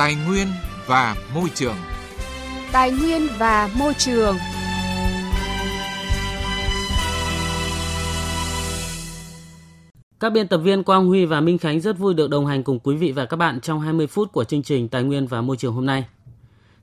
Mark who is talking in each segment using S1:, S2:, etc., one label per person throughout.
S1: Tài nguyên và môi trường.
S2: Tài nguyên và môi trường.
S3: Các biên tập viên Quang Huy và Minh Khánh rất vui được đồng hành cùng quý vị và các bạn trong 20 phút của chương trình Tài nguyên và Môi trường hôm nay.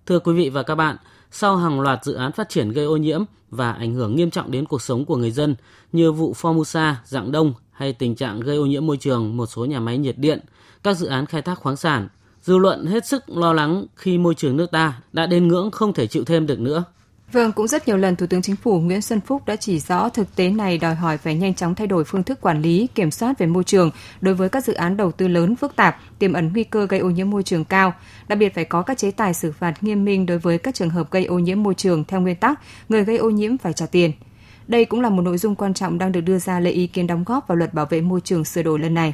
S3: Thưa quý vị và các bạn, sau hàng loạt dự án phát triển gây ô nhiễm và ảnh hưởng nghiêm trọng đến cuộc sống của người dân như vụ Formosa, Dạng Đông hay tình trạng gây ô nhiễm môi trường một số nhà máy nhiệt điện, các dự án khai thác khoáng sản, dư luận hết sức lo lắng khi môi trường nước ta đã đến ngưỡng không thể chịu thêm được nữa.
S2: Vâng, cũng rất nhiều lần Thủ tướng Chính phủ Nguyễn Xuân Phúc đã chỉ rõ thực tế này đòi hỏi phải nhanh chóng thay đổi phương thức quản lý, kiểm soát về môi trường đối với các dự án đầu tư lớn phức tạp, tiềm ẩn nguy cơ gây ô nhiễm môi trường cao. Đặc biệt phải có các chế tài xử phạt nghiêm minh đối với các trường hợp gây ô nhiễm môi trường theo nguyên tắc người gây ô nhiễm phải trả tiền. Đây cũng là một nội dung quan trọng đang được đưa ra lấy ý kiến đóng góp vào luật bảo vệ môi trường sửa đổi lần này.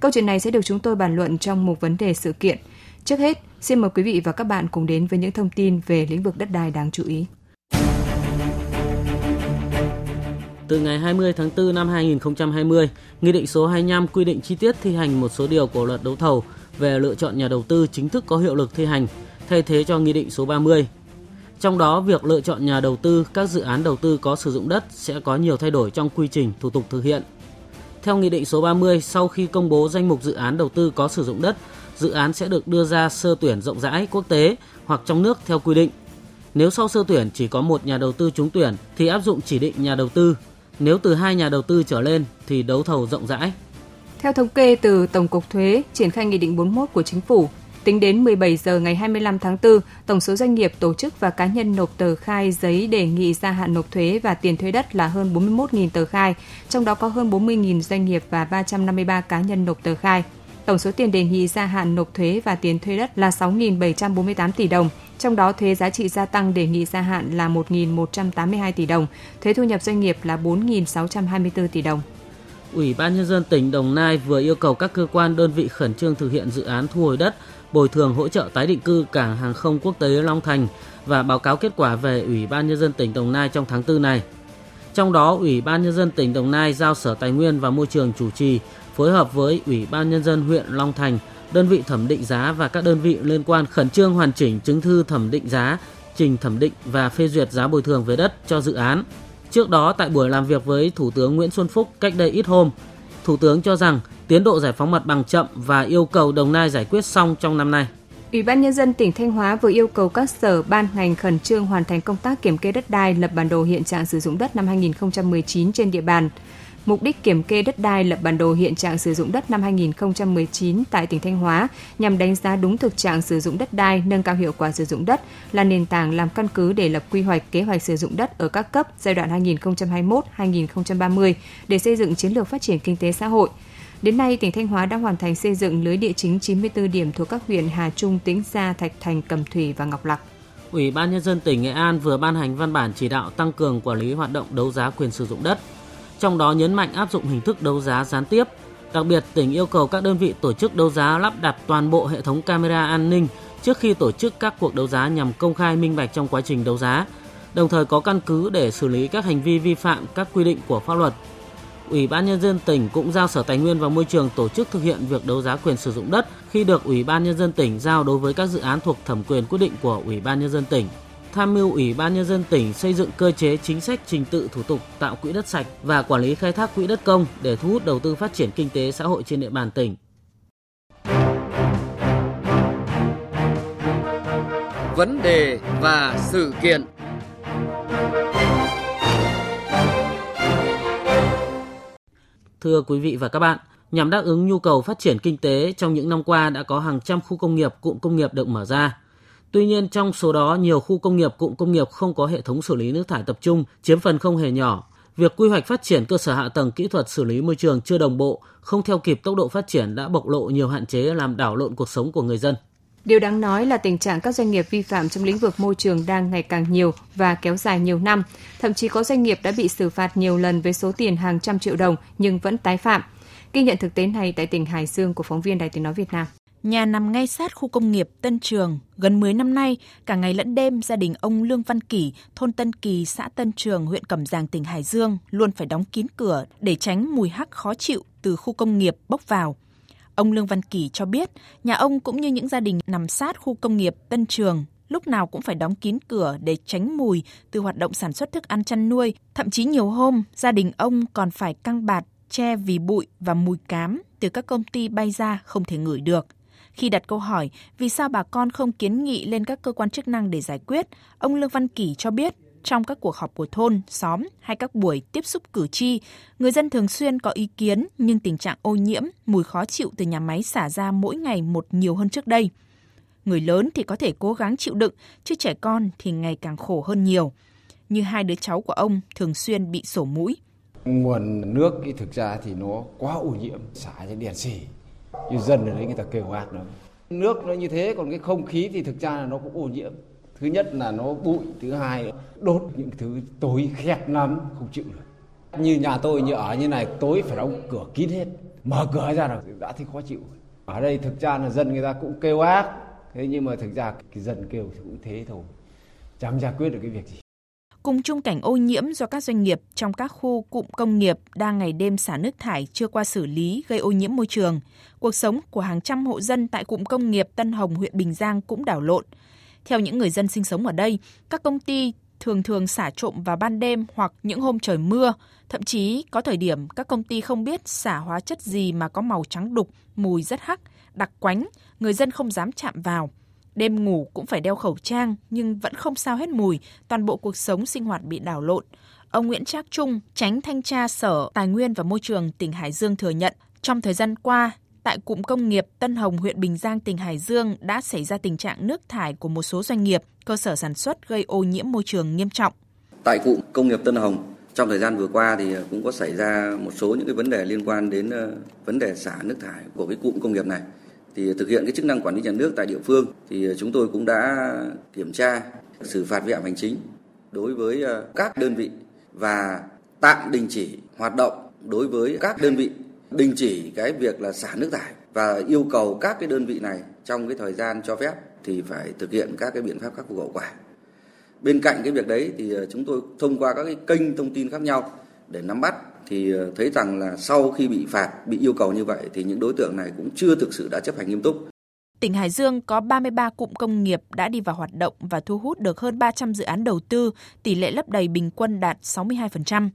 S2: Câu chuyện này sẽ được chúng tôi bàn luận trong một vấn đề sự kiện. Trước hết, xin mời quý vị và các bạn cùng đến với những thông tin về lĩnh vực đất đai đáng chú ý.
S3: Từ ngày 20 tháng 4 năm 2020, Nghị định số 25 quy định chi tiết thi hành một số điều của luật đấu thầu về lựa chọn nhà đầu tư chính thức có hiệu lực thi hành, thay thế cho Nghị định số 30. Trong đó, việc lựa chọn nhà đầu tư các dự án đầu tư có sử dụng đất sẽ có nhiều thay đổi trong quy trình thủ tục thực hiện. Theo Nghị định số 30, sau khi công bố danh mục dự án đầu tư có sử dụng đất, dự án sẽ được đưa ra sơ tuyển rộng rãi quốc tế hoặc trong nước theo quy định. Nếu sau sơ tuyển chỉ có một nhà đầu tư trúng tuyển thì áp dụng chỉ định nhà đầu tư nếu từ hai nhà đầu tư trở lên thì đấu thầu rộng rãi.
S2: Theo thống kê từ Tổng cục Thuế triển khai Nghị định 41 của Chính phủ, tính đến 17 giờ ngày 25 tháng 4, tổng số doanh nghiệp, tổ chức và cá nhân nộp tờ khai giấy đề nghị gia hạn nộp thuế và tiền thuế đất là hơn 41.000 tờ khai, trong đó có hơn 40.000 doanh nghiệp và 353 cá nhân nộp tờ khai. Tổng số tiền đề nghị gia hạn nộp thuế và tiền thuê đất là 6.748 tỷ đồng, trong đó thuế giá trị gia tăng đề nghị gia hạn là 1.182 tỷ đồng, thuế thu nhập doanh nghiệp là 4.624 tỷ đồng.
S3: Ủy ban Nhân dân tỉnh Đồng Nai vừa yêu cầu các cơ quan đơn vị khẩn trương thực hiện dự án thu hồi đất, bồi thường hỗ trợ tái định cư cảng hàng không quốc tế Long Thành và báo cáo kết quả về Ủy ban Nhân dân tỉnh Đồng Nai trong tháng 4 này. Trong đó, Ủy ban Nhân dân tỉnh Đồng Nai giao Sở Tài nguyên và Môi trường chủ trì phối hợp với Ủy ban Nhân dân huyện Long Thành, đơn vị thẩm định giá và các đơn vị liên quan khẩn trương hoàn chỉnh chứng thư thẩm định giá, trình thẩm định và phê duyệt giá bồi thường về đất cho dự án. Trước đó, tại buổi làm việc với Thủ tướng Nguyễn Xuân Phúc cách đây ít hôm, Thủ tướng cho rằng tiến độ giải phóng mặt bằng chậm và yêu cầu Đồng Nai giải quyết xong trong năm nay.
S2: Ủy ban Nhân dân tỉnh Thanh Hóa vừa yêu cầu các sở ban ngành khẩn trương hoàn thành công tác kiểm kê đất đai, lập bản đồ hiện trạng sử dụng đất năm 2019 trên địa bàn. Mục đích kiểm kê đất đai lập bản đồ hiện trạng sử dụng đất năm 2019 tại tỉnh Thanh Hóa nhằm đánh giá đúng thực trạng sử dụng đất đai, nâng cao hiệu quả sử dụng đất là nền tảng làm căn cứ để lập quy hoạch kế hoạch sử dụng đất ở các cấp giai đoạn 2021-2030 để xây dựng chiến lược phát triển kinh tế xã hội. Đến nay, tỉnh Thanh Hóa đã hoàn thành xây dựng lưới địa chính 94 điểm thuộc các huyện Hà Trung, Tĩnh Gia, Thạch Thành, Cẩm Thủy và Ngọc Lặc.
S3: Ủy ban Nhân dân tỉnh Nghệ An vừa ban hành văn bản chỉ đạo tăng cường quản lý hoạt động đấu giá quyền sử dụng đất, trong đó nhấn mạnh áp dụng hình thức đấu giá gián tiếp. Đặc biệt, tỉnh yêu cầu các đơn vị tổ chức đấu giá lắp đặt toàn bộ hệ thống camera an ninh trước khi tổ chức các cuộc đấu giá nhằm công khai minh bạch trong quá trình đấu giá, đồng thời có căn cứ để xử lý các hành vi vi phạm các quy định của pháp luật. Ủy ban Nhân dân tỉnh cũng giao Sở Tài nguyên và Môi trường tổ chức thực hiện việc đấu giá quyền sử dụng đất khi được Ủy ban Nhân dân tỉnh giao đối với các dự án thuộc thẩm quyền quyết định của Ủy ban Nhân dân tỉnh tham mưu Ủy ban Nhân dân tỉnh xây dựng cơ chế chính sách trình tự thủ tục tạo quỹ đất sạch và quản lý khai thác quỹ đất công để thu hút đầu tư phát triển kinh tế xã hội trên địa bàn tỉnh.
S4: Vấn đề và sự kiện
S3: Thưa quý vị và các bạn, nhằm đáp ứng nhu cầu phát triển kinh tế trong những năm qua đã có hàng trăm khu công nghiệp, cụm công nghiệp được mở ra. Tuy nhiên trong số đó nhiều khu công nghiệp, cụm công nghiệp không có hệ thống xử lý nước thải tập trung, chiếm phần không hề nhỏ. Việc quy hoạch phát triển cơ sở hạ tầng kỹ thuật xử lý môi trường chưa đồng bộ, không theo kịp tốc độ phát triển đã bộc lộ nhiều hạn chế làm đảo lộn cuộc sống của người dân.
S2: Điều đáng nói là tình trạng các doanh nghiệp vi phạm trong lĩnh vực môi trường đang ngày càng nhiều và kéo dài nhiều năm. Thậm chí có doanh nghiệp đã bị xử phạt nhiều lần với số tiền hàng trăm triệu đồng nhưng vẫn tái phạm. Ghi nhận thực tế này tại tỉnh Hải Dương của phóng viên Đài Tiếng Nói Việt Nam.
S5: Nhà nằm ngay sát khu công nghiệp Tân Trường, gần 10 năm nay, cả ngày lẫn đêm gia đình ông Lương Văn Kỷ, thôn Tân Kỳ, xã Tân Trường, huyện Cẩm Giàng, tỉnh Hải Dương luôn phải đóng kín cửa để tránh mùi hắc khó chịu từ khu công nghiệp bốc vào. Ông Lương Văn Kỳ cho biết, nhà ông cũng như những gia đình nằm sát khu công nghiệp Tân Trường lúc nào cũng phải đóng kín cửa để tránh mùi từ hoạt động sản xuất thức ăn chăn nuôi. Thậm chí nhiều hôm, gia đình ông còn phải căng bạt, che vì bụi và mùi cám từ các công ty bay ra không thể ngửi được. Khi đặt câu hỏi vì sao bà con không kiến nghị lên các cơ quan chức năng để giải quyết, ông Lương Văn Kỳ cho biết trong các cuộc họp của thôn, xóm hay các buổi tiếp xúc cử tri, người dân thường xuyên có ý kiến nhưng tình trạng ô nhiễm, mùi khó chịu từ nhà máy xả ra mỗi ngày một nhiều hơn trước đây. Người lớn thì có thể cố gắng chịu đựng, chứ trẻ con thì ngày càng khổ hơn nhiều. Như hai đứa cháu của ông thường xuyên bị sổ mũi.
S6: Nguồn nước thì thực ra thì nó quá ô nhiễm, xả trên đèn xỉ. Như dân ở đấy người ta kêu ác lắm. Nước nó như thế, còn cái không khí thì thực ra là nó cũng ô nhiễm. Thứ nhất là nó bụi, thứ hai đốt những thứ tối khét lắm, không chịu được. Như nhà tôi như ở như này tối phải đóng cửa kín hết, mở cửa ra là đã thấy khó chịu. Ở đây thực ra là dân người ta cũng kêu ác, thế nhưng mà thực ra cái dân kêu thì cũng thế thôi chẳng giải quyết được cái việc gì
S5: cùng chung cảnh ô nhiễm do các doanh nghiệp trong các khu cụm công nghiệp đang ngày đêm xả nước thải chưa qua xử lý gây ô nhiễm môi trường. Cuộc sống của hàng trăm hộ dân tại cụm công nghiệp Tân Hồng, huyện Bình Giang cũng đảo lộn. Theo những người dân sinh sống ở đây, các công ty thường thường xả trộm vào ban đêm hoặc những hôm trời mưa. Thậm chí có thời điểm các công ty không biết xả hóa chất gì mà có màu trắng đục, mùi rất hắc, đặc quánh, người dân không dám chạm vào. Đêm ngủ cũng phải đeo khẩu trang nhưng vẫn không sao hết mùi, toàn bộ cuộc sống sinh hoạt bị đảo lộn. Ông Nguyễn Trác Trung, tránh thanh tra Sở Tài nguyên và Môi trường tỉnh Hải Dương thừa nhận, trong thời gian qua, tại cụm công nghiệp Tân Hồng, huyện Bình Giang, tỉnh Hải Dương đã xảy ra tình trạng nước thải của một số doanh nghiệp, cơ sở sản xuất gây ô nhiễm môi trường nghiêm trọng.
S7: Tại cụm công nghiệp Tân Hồng, trong thời gian vừa qua thì cũng có xảy ra một số những cái vấn đề liên quan đến ờ, vấn đề xả nước thải của cái cụm công nghiệp này thì thực hiện cái chức năng quản lý nhà nước tại địa phương thì chúng tôi cũng đã kiểm tra xử phạt vi phạm hành chính đối với ờ, các đơn vị và tạm đình chỉ hoạt động đối với các đơn vị đình chỉ cái việc là xả nước thải và yêu cầu các cái đơn vị này trong cái thời gian cho phép thì phải thực hiện các cái biện pháp khắc phục hậu quả. Bên cạnh cái việc đấy thì ờ, chúng tôi thông qua các cái kênh thông tin khác nhau để nắm bắt thì ờ, thấy rằng là sau khi bị phạt, bị yêu cầu như vậy thì những đối tượng này cũng chưa thực sự đã chấp hành nghiêm túc.
S5: Tỉnh Hải Dương có 33 cụm công nghiệp đã đi vào hoạt động và thu hút được hơn 300 dự án đầu tư, tỷ lệ lấp đầy bình quân đạt 62%.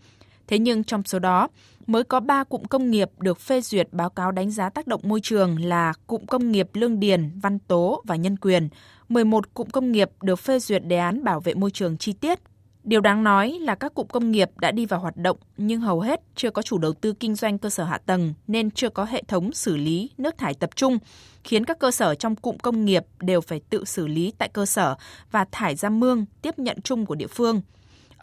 S5: Thế nhưng trong số đó, mới có 3 cụm công nghiệp được phê duyệt báo cáo đánh giá tác động môi trường là cụm công nghiệp Lương Điền, Văn Tố và Nhân Quyền. 11 cụm công nghiệp được phê duyệt đề án bảo vệ môi trường chi tiết Điều đáng nói là các cụm công nghiệp đã đi vào hoạt động nhưng hầu hết chưa có chủ đầu tư kinh doanh cơ sở hạ tầng nên chưa có hệ thống xử lý nước thải tập trung, khiến các cơ sở trong cụm công nghiệp đều phải tự xử lý tại cơ sở và thải ra mương tiếp nhận chung của địa phương.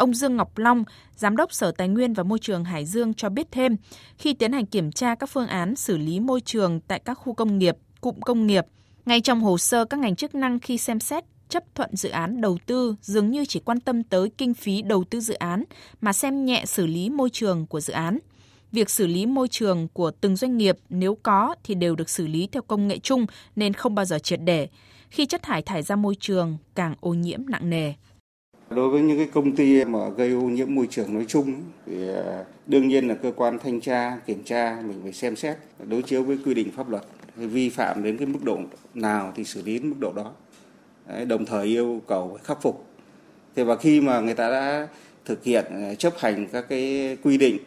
S5: Ông Dương Ngọc Long, Giám đốc Sở Tài nguyên và Môi trường Hải Dương cho biết thêm, khi tiến hành kiểm tra các phương án xử lý môi trường tại các khu công nghiệp, cụm công nghiệp, ngay trong hồ sơ các ngành chức năng khi xem xét chấp thuận dự án đầu tư dường như chỉ quan tâm tới kinh phí đầu tư dự án mà xem nhẹ xử lý môi trường của dự án. Việc xử lý môi trường của từng doanh nghiệp nếu có thì đều được xử lý theo công nghệ chung nên không bao giờ triệt để. Khi chất thải thải ra môi trường càng ô nhiễm nặng nề.
S8: Đối với những cái công ty mà gây ô nhiễm môi trường nói chung thì à, đương nhiên là cơ quan thanh tra, kiểm tra mình phải xem xét đối chiếu với quy định pháp luật vi phạm đến cái mức độ nào thì xử lý đến mức độ đó đồng thời yêu cầu khắc phục thế và khi mà người ta đã thực hiện à, chấp hành các cái quy định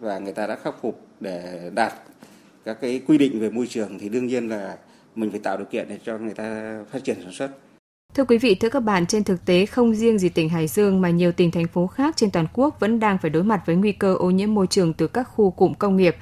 S8: và người ta đã khắc phục để đạt các cái quy định về môi trường thì đương nhiên là mình phải tạo điều kiện để cho người ta phát triển sản xuất.
S2: Thưa quý vị, thưa các bạn, trên thực tế không riêng gì tỉnh Hải Dương mà nhiều tỉnh thành phố khác trên toàn quốc vẫn đang phải đối mặt với nguy cơ ô nhiễm môi trường từ các khu cụm công nghiệp.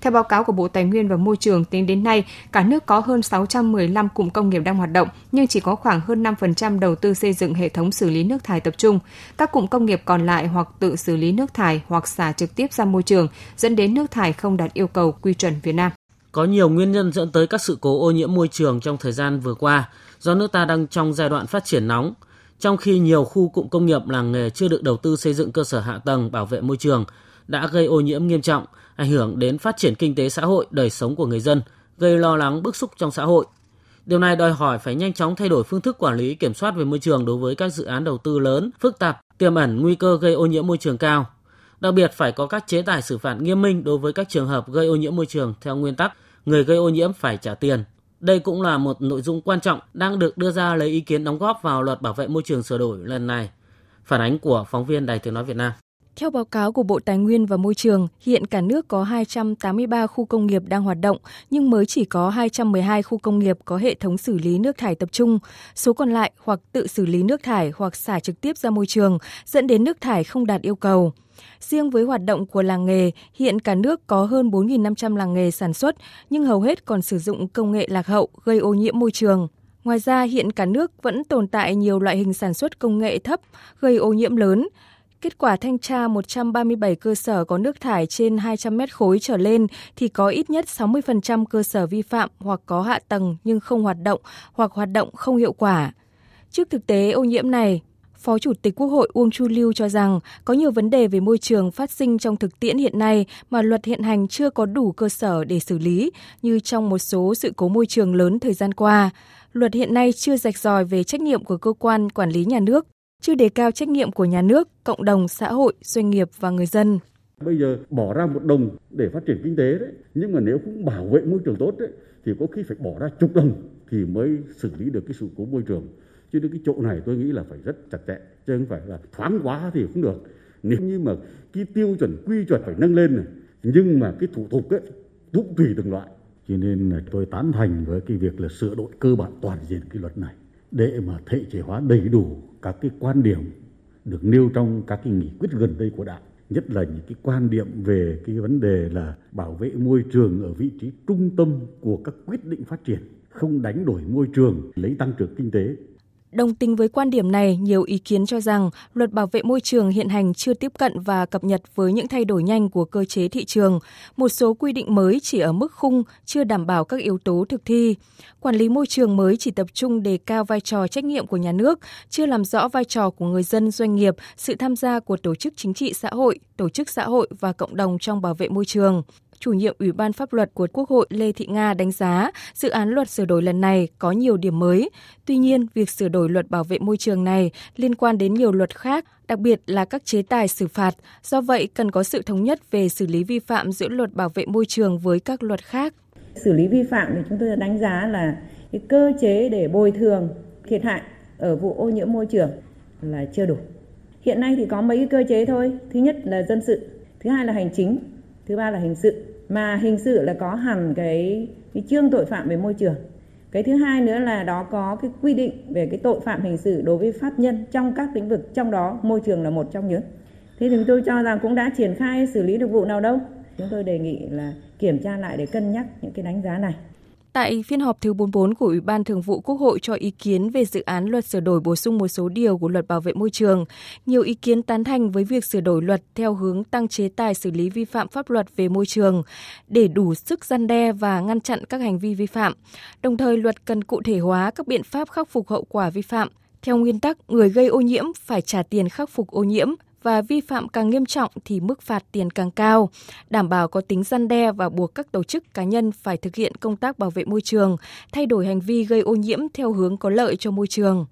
S2: Theo báo cáo của Bộ Tài nguyên và Môi trường, tính đến nay, cả nước có hơn 615 cụm công nghiệp đang hoạt động, nhưng chỉ có khoảng hơn 5% đầu tư xây dựng hệ thống xử lý nước thải tập trung. Các cụm công nghiệp còn lại hoặc tự xử lý nước thải hoặc xả trực tiếp ra môi trường, dẫn đến nước thải không đạt yêu cầu quy chuẩn Việt Nam.
S3: Có nhiều nguyên nhân dẫn tới các sự cố ô nhiễm môi trường trong thời gian vừa qua, do nước ta đang trong giai đoạn phát triển nóng, trong khi nhiều khu cụm công nghiệp làng nghề chưa được đầu tư xây dựng cơ sở hạ tầng bảo vệ môi trường đã gây ô nhiễm nghiêm trọng, ảnh hưởng đến phát triển kinh tế xã hội, đời sống của người dân, gây lo lắng bức xúc trong xã hội. Điều này đòi hỏi phải nhanh chóng thay đổi phương thức quản lý kiểm soát về môi trường đối với các dự án đầu tư lớn, phức tạp, tiềm ẩn nguy cơ gây ô nhiễm môi trường cao. Đặc biệt phải có các chế tài xử phạt nghiêm minh đối với các trường hợp gây ô nhiễm môi trường theo nguyên tắc người gây ô nhiễm phải trả tiền. Đây cũng là một nội dung quan trọng đang được đưa ra lấy ý kiến đóng góp vào luật bảo vệ môi trường sửa đổi lần này. Phản ánh của phóng viên Đài Tiếng Nói Việt Nam.
S9: Theo báo cáo của Bộ Tài nguyên và Môi trường, hiện cả nước có 283 khu công nghiệp đang hoạt động, nhưng mới chỉ có 212 khu công nghiệp có hệ thống xử lý nước thải tập trung. Số còn lại hoặc tự xử lý nước thải hoặc xả trực tiếp ra môi trường, dẫn đến nước thải không đạt yêu cầu. Riêng với hoạt động của làng nghề, hiện cả nước có hơn 4.500 làng nghề sản xuất, nhưng hầu hết còn sử dụng công nghệ lạc hậu gây ô nhiễm môi trường. Ngoài ra, hiện cả nước vẫn tồn tại nhiều loại hình sản xuất công nghệ thấp, gây ô nhiễm lớn. Kết quả thanh tra 137 cơ sở có nước thải trên 200 mét khối trở lên thì có ít nhất 60% cơ sở vi phạm hoặc có hạ tầng nhưng không hoạt động hoặc hoạt động không hiệu quả. Trước thực tế ô nhiễm này, Phó Chủ tịch Quốc hội Uông Chu Lưu cho rằng có nhiều vấn đề về môi trường phát sinh trong thực tiễn hiện nay mà luật hiện hành chưa có đủ cơ sở để xử lý, như trong một số sự cố môi trường lớn thời gian qua. Luật hiện nay chưa rạch ròi về trách nhiệm của cơ quan quản lý nhà nước, chưa đề cao trách nhiệm của nhà nước, cộng đồng, xã hội, doanh nghiệp và người dân.
S10: Bây giờ bỏ ra một đồng để phát triển kinh tế đấy, nhưng mà nếu cũng bảo vệ môi trường tốt đấy, thì có khi phải bỏ ra chục đồng thì mới xử lý được cái sự cố môi trường. Cho nên cái chỗ này tôi nghĩ là phải rất chặt chẽ, chứ không phải là thoáng quá thì cũng được. Nếu như mà cái tiêu chuẩn quy chuẩn phải nâng lên này, nhưng mà cái thủ tục ấy cũng tùy từng loại. Cho nên là tôi tán thành với cái việc là sửa đổi cơ bản toàn diện cái luật này để mà thể chế hóa đầy đủ các cái quan điểm được nêu trong các cái nghị quyết gần đây của Đảng nhất là những cái quan điểm về cái vấn đề là bảo vệ môi trường ở vị trí trung tâm của các quyết định phát triển, không đánh đổi môi trường lấy tăng trưởng kinh tế
S9: Đồng tình với quan điểm này, nhiều ý kiến cho rằng luật bảo vệ môi trường hiện hành chưa tiếp cận và cập nhật với những thay đổi nhanh của cơ chế thị trường. Một số quy định mới chỉ ở mức khung, chưa đảm bảo các yếu tố thực thi. Quản lý môi trường mới chỉ tập trung đề cao vai trò trách nhiệm của nhà nước, chưa làm rõ vai trò của người dân doanh nghiệp, sự tham gia của tổ chức chính trị xã hội, tổ chức xã hội và cộng đồng trong bảo vệ môi trường chủ nhiệm Ủy ban pháp luật của Quốc hội Lê Thị Nga đánh giá dự án luật sửa đổi lần này có nhiều điểm mới. Tuy nhiên, việc sửa đổi luật bảo vệ môi trường này liên quan đến nhiều luật khác, đặc biệt là các chế tài xử phạt. Do vậy, cần có sự thống nhất về xử lý vi phạm giữa luật bảo vệ môi trường với các luật khác.
S11: Xử lý vi phạm thì chúng tôi đánh giá là cái cơ chế để bồi thường thiệt hại ở vụ ô nhiễm môi trường là chưa đủ. Hiện nay thì có mấy cơ chế thôi. Thứ nhất là dân sự, thứ hai là hành chính, thứ ba là hình sự mà hình sự là có hẳn cái cái chương tội phạm về môi trường. Cái thứ hai nữa là đó có cái quy định về cái tội phạm hình sự đối với pháp nhân trong các lĩnh vực, trong đó môi trường là một trong những. Thế thì tôi cho rằng cũng đã triển khai xử lý được vụ nào đâu. Chúng tôi đề nghị là kiểm tra lại để cân nhắc những cái đánh giá này.
S9: Tại phiên họp thứ 44 của Ủy ban Thường vụ Quốc hội cho ý kiến về dự án luật sửa đổi bổ sung một số điều của luật bảo vệ môi trường, nhiều ý kiến tán thành với việc sửa đổi luật theo hướng tăng chế tài xử lý vi phạm pháp luật về môi trường để đủ sức gian đe và ngăn chặn các hành vi vi phạm. Đồng thời luật cần cụ thể hóa các biện pháp khắc phục hậu quả vi phạm. Theo nguyên tắc, người gây ô nhiễm phải trả tiền khắc phục ô nhiễm, và vi phạm càng nghiêm trọng thì mức phạt tiền càng cao, đảm bảo có tính gian đe và buộc các tổ chức cá nhân phải thực hiện công tác bảo vệ môi trường, thay đổi hành vi gây ô nhiễm theo hướng có lợi cho môi trường.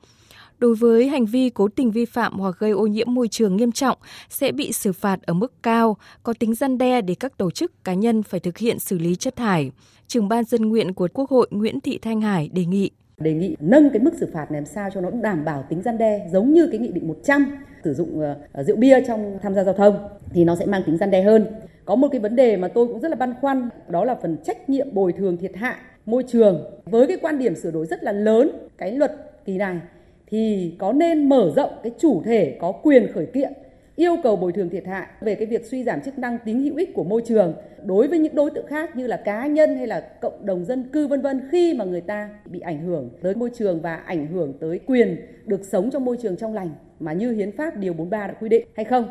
S9: Đối với hành vi cố tình vi phạm hoặc gây ô nhiễm môi trường nghiêm trọng sẽ bị xử phạt ở mức cao, có tính răn đe để các tổ chức cá nhân phải thực hiện xử lý chất thải. Trưởng ban dân nguyện của Quốc hội Nguyễn Thị Thanh Hải đề nghị
S12: đề nghị nâng cái mức xử phạt làm sao cho nó đảm bảo tính gian đe, giống như cái nghị định 100 sử dụng ờ, ờ, rượu bia trong tham gia giao thông, thì nó sẽ mang tính gian đe hơn. Có một cái vấn đề mà tôi cũng rất là băn khoăn, đó là phần trách nhiệm bồi thường thiệt hại môi trường. Với cái quan điểm sửa đổi rất là lớn, cái luật kỳ này, thì có nên mở rộng cái chủ thể, có quyền khởi kiện yêu cầu bồi thường thiệt hại về cái việc suy giảm chức năng tính hữu ích của môi trường đối với những đối tượng khác như là cá nhân hay là cộng đồng dân cư vân vân khi mà người ta bị ảnh hưởng tới môi trường và ảnh hưởng tới quyền được sống trong môi trường trong lành mà như hiến pháp điều 43 đã quy định hay không.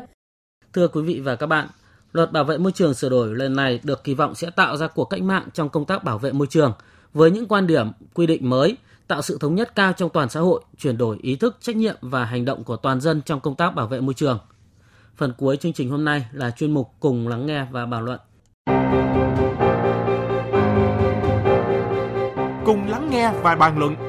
S3: Thưa quý vị và các bạn, Luật bảo vệ môi trường sửa đổi lần này được kỳ vọng sẽ tạo ra cuộc cách mạng trong công tác bảo vệ môi trường với những quan điểm, quy định mới, tạo sự thống nhất cao trong toàn xã hội, chuyển đổi ý thức, trách nhiệm và hành động của toàn dân trong công tác bảo vệ môi trường. Phần cuối chương trình hôm nay là chuyên mục cùng lắng nghe và bàn luận.
S1: Cùng lắng nghe và bàn luận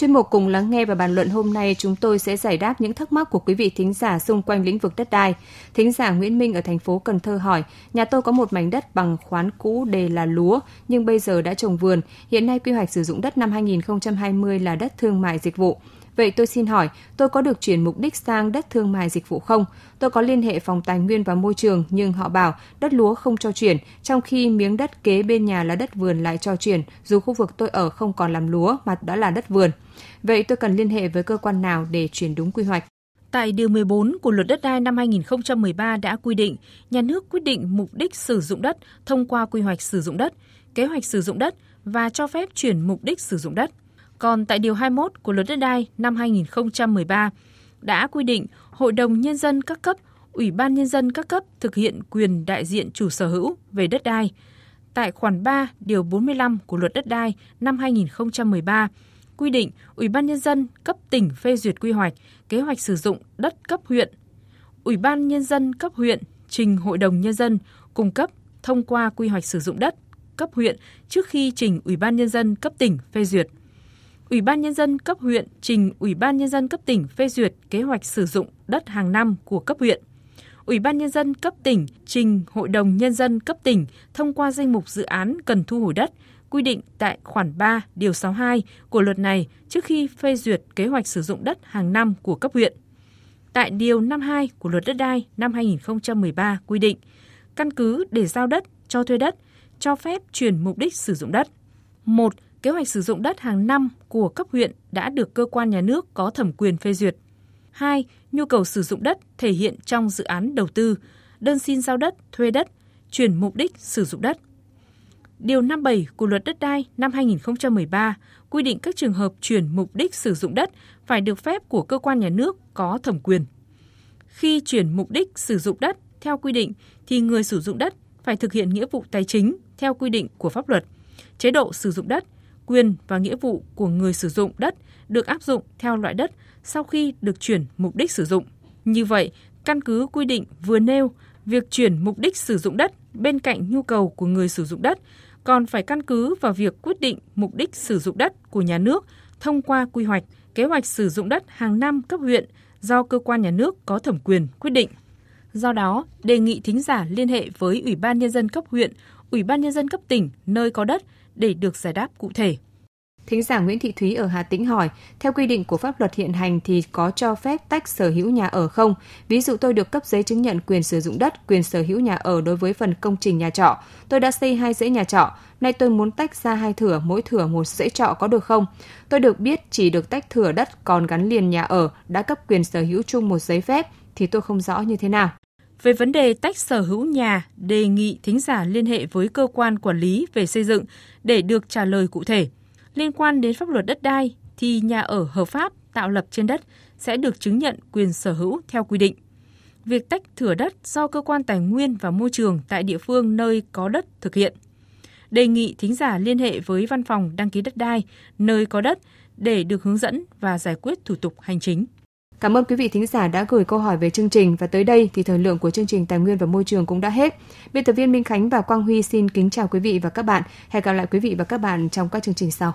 S2: Chuyên mục cùng lắng nghe và bàn luận hôm nay chúng tôi sẽ giải đáp những thắc mắc của quý vị thính giả xung quanh lĩnh vực đất đai. Thính giả Nguyễn Minh ở thành phố Cần Thơ hỏi, nhà tôi có một mảnh đất bằng khoán cũ đề là lúa, nhưng bây giờ đã trồng vườn. Hiện nay quy hoạch sử dụng đất năm 2020 là đất thương mại dịch vụ. Vậy tôi xin hỏi, tôi có được chuyển mục đích sang đất thương mại dịch vụ không? Tôi có liên hệ phòng tài nguyên và môi trường nhưng họ bảo đất lúa không cho chuyển, trong khi miếng đất kế bên nhà là đất vườn lại cho chuyển, dù khu vực tôi ở không còn làm lúa mà đã là đất vườn. Vậy tôi cần liên hệ với cơ quan nào để chuyển đúng quy hoạch?
S13: Tại Điều 14 của Luật Đất đai năm 2013 đã quy định, nhà nước quyết định mục đích sử dụng đất thông qua quy hoạch sử dụng đất, kế hoạch sử dụng đất và cho phép chuyển mục đích sử dụng đất. Còn tại Điều 21 của Luật Đất đai năm 2013 đã quy định Hội đồng Nhân dân các cấp, Ủy ban Nhân dân các cấp thực hiện quyền đại diện chủ sở hữu về đất đai. Tại khoản 3 Điều 45 của Luật Đất đai năm 2013 quy định Ủy ban Nhân dân cấp tỉnh phê duyệt quy hoạch, kế hoạch sử dụng đất cấp huyện. Ủy ban Nhân dân cấp huyện trình Hội đồng Nhân dân cung cấp thông qua quy hoạch sử dụng đất cấp huyện trước khi trình Ủy ban Nhân dân cấp tỉnh phê duyệt. Ủy ban Nhân dân cấp huyện trình Ủy ban Nhân dân cấp tỉnh phê duyệt kế hoạch sử dụng đất hàng năm của cấp huyện. Ủy ban Nhân dân cấp tỉnh trình Hội đồng Nhân dân cấp tỉnh thông qua danh mục dự án cần thu hồi đất, quy định tại khoản 3 điều 62 của luật này trước khi phê duyệt kế hoạch sử dụng đất hàng năm của cấp huyện. Tại điều 52 của luật đất đai năm 2013 quy định, căn cứ để giao đất, cho thuê đất, cho phép chuyển mục đích sử dụng đất. 1 kế hoạch sử dụng đất hàng năm của cấp huyện đã được cơ quan nhà nước có thẩm quyền phê duyệt. 2. Nhu cầu sử dụng đất thể hiện trong dự án đầu tư, đơn xin giao đất, thuê đất, chuyển mục đích sử dụng đất. Điều 57 của Luật Đất đai năm 2013 quy định các trường hợp chuyển mục đích sử dụng đất phải được phép của cơ quan nhà nước có thẩm quyền. Khi chuyển mục đích sử dụng đất theo quy định thì người sử dụng đất phải thực hiện nghĩa vụ tài chính theo quy định của pháp luật. Chế độ sử dụng đất quyền và nghĩa vụ của người sử dụng đất được áp dụng theo loại đất sau khi được chuyển mục đích sử dụng. Như vậy, căn cứ quy định vừa nêu, việc chuyển mục đích sử dụng đất bên cạnh nhu cầu của người sử dụng đất còn phải căn cứ vào việc quyết định mục đích sử dụng đất của nhà nước thông qua quy hoạch, kế hoạch sử dụng đất hàng năm cấp huyện do cơ quan nhà nước có thẩm quyền quyết định. Do đó, đề nghị thính giả liên hệ với Ủy ban Nhân dân cấp huyện, Ủy ban Nhân dân cấp tỉnh nơi có đất để được giải đáp cụ thể.
S2: Thính giả Nguyễn Thị Thúy ở Hà Tĩnh hỏi, theo quy định của pháp luật hiện hành thì có cho phép tách sở hữu nhà ở không? Ví dụ tôi được cấp giấy chứng nhận quyền sử dụng đất, quyền sở hữu nhà ở đối với phần công trình nhà trọ. Tôi đã xây hai dãy nhà trọ, nay tôi muốn tách ra hai thửa, mỗi thửa một dãy trọ có được không? Tôi được biết chỉ được tách thửa đất còn gắn liền nhà ở, đã cấp quyền sở hữu chung một giấy phép thì tôi không rõ như thế nào.
S13: Về vấn đề tách sở hữu nhà, đề nghị thính giả liên hệ với cơ quan quản lý về xây dựng để được trả lời cụ thể. Liên quan đến pháp luật đất đai thì nhà ở hợp pháp tạo lập trên đất sẽ được chứng nhận quyền sở hữu theo quy định. Việc tách thửa đất do cơ quan tài nguyên và môi trường tại địa phương nơi có đất thực hiện. Đề nghị thính giả liên hệ với văn phòng đăng ký đất đai nơi có đất để được hướng dẫn và giải quyết thủ tục hành chính.
S2: Cảm ơn quý vị thính giả đã gửi câu hỏi về chương trình và tới đây thì thời lượng của chương trình Tài nguyên và Môi trường cũng đã hết. Biên tập viên Minh Khánh và Quang Huy xin kính chào quý vị và các bạn. Hẹn gặp lại quý vị và các bạn trong các chương trình sau.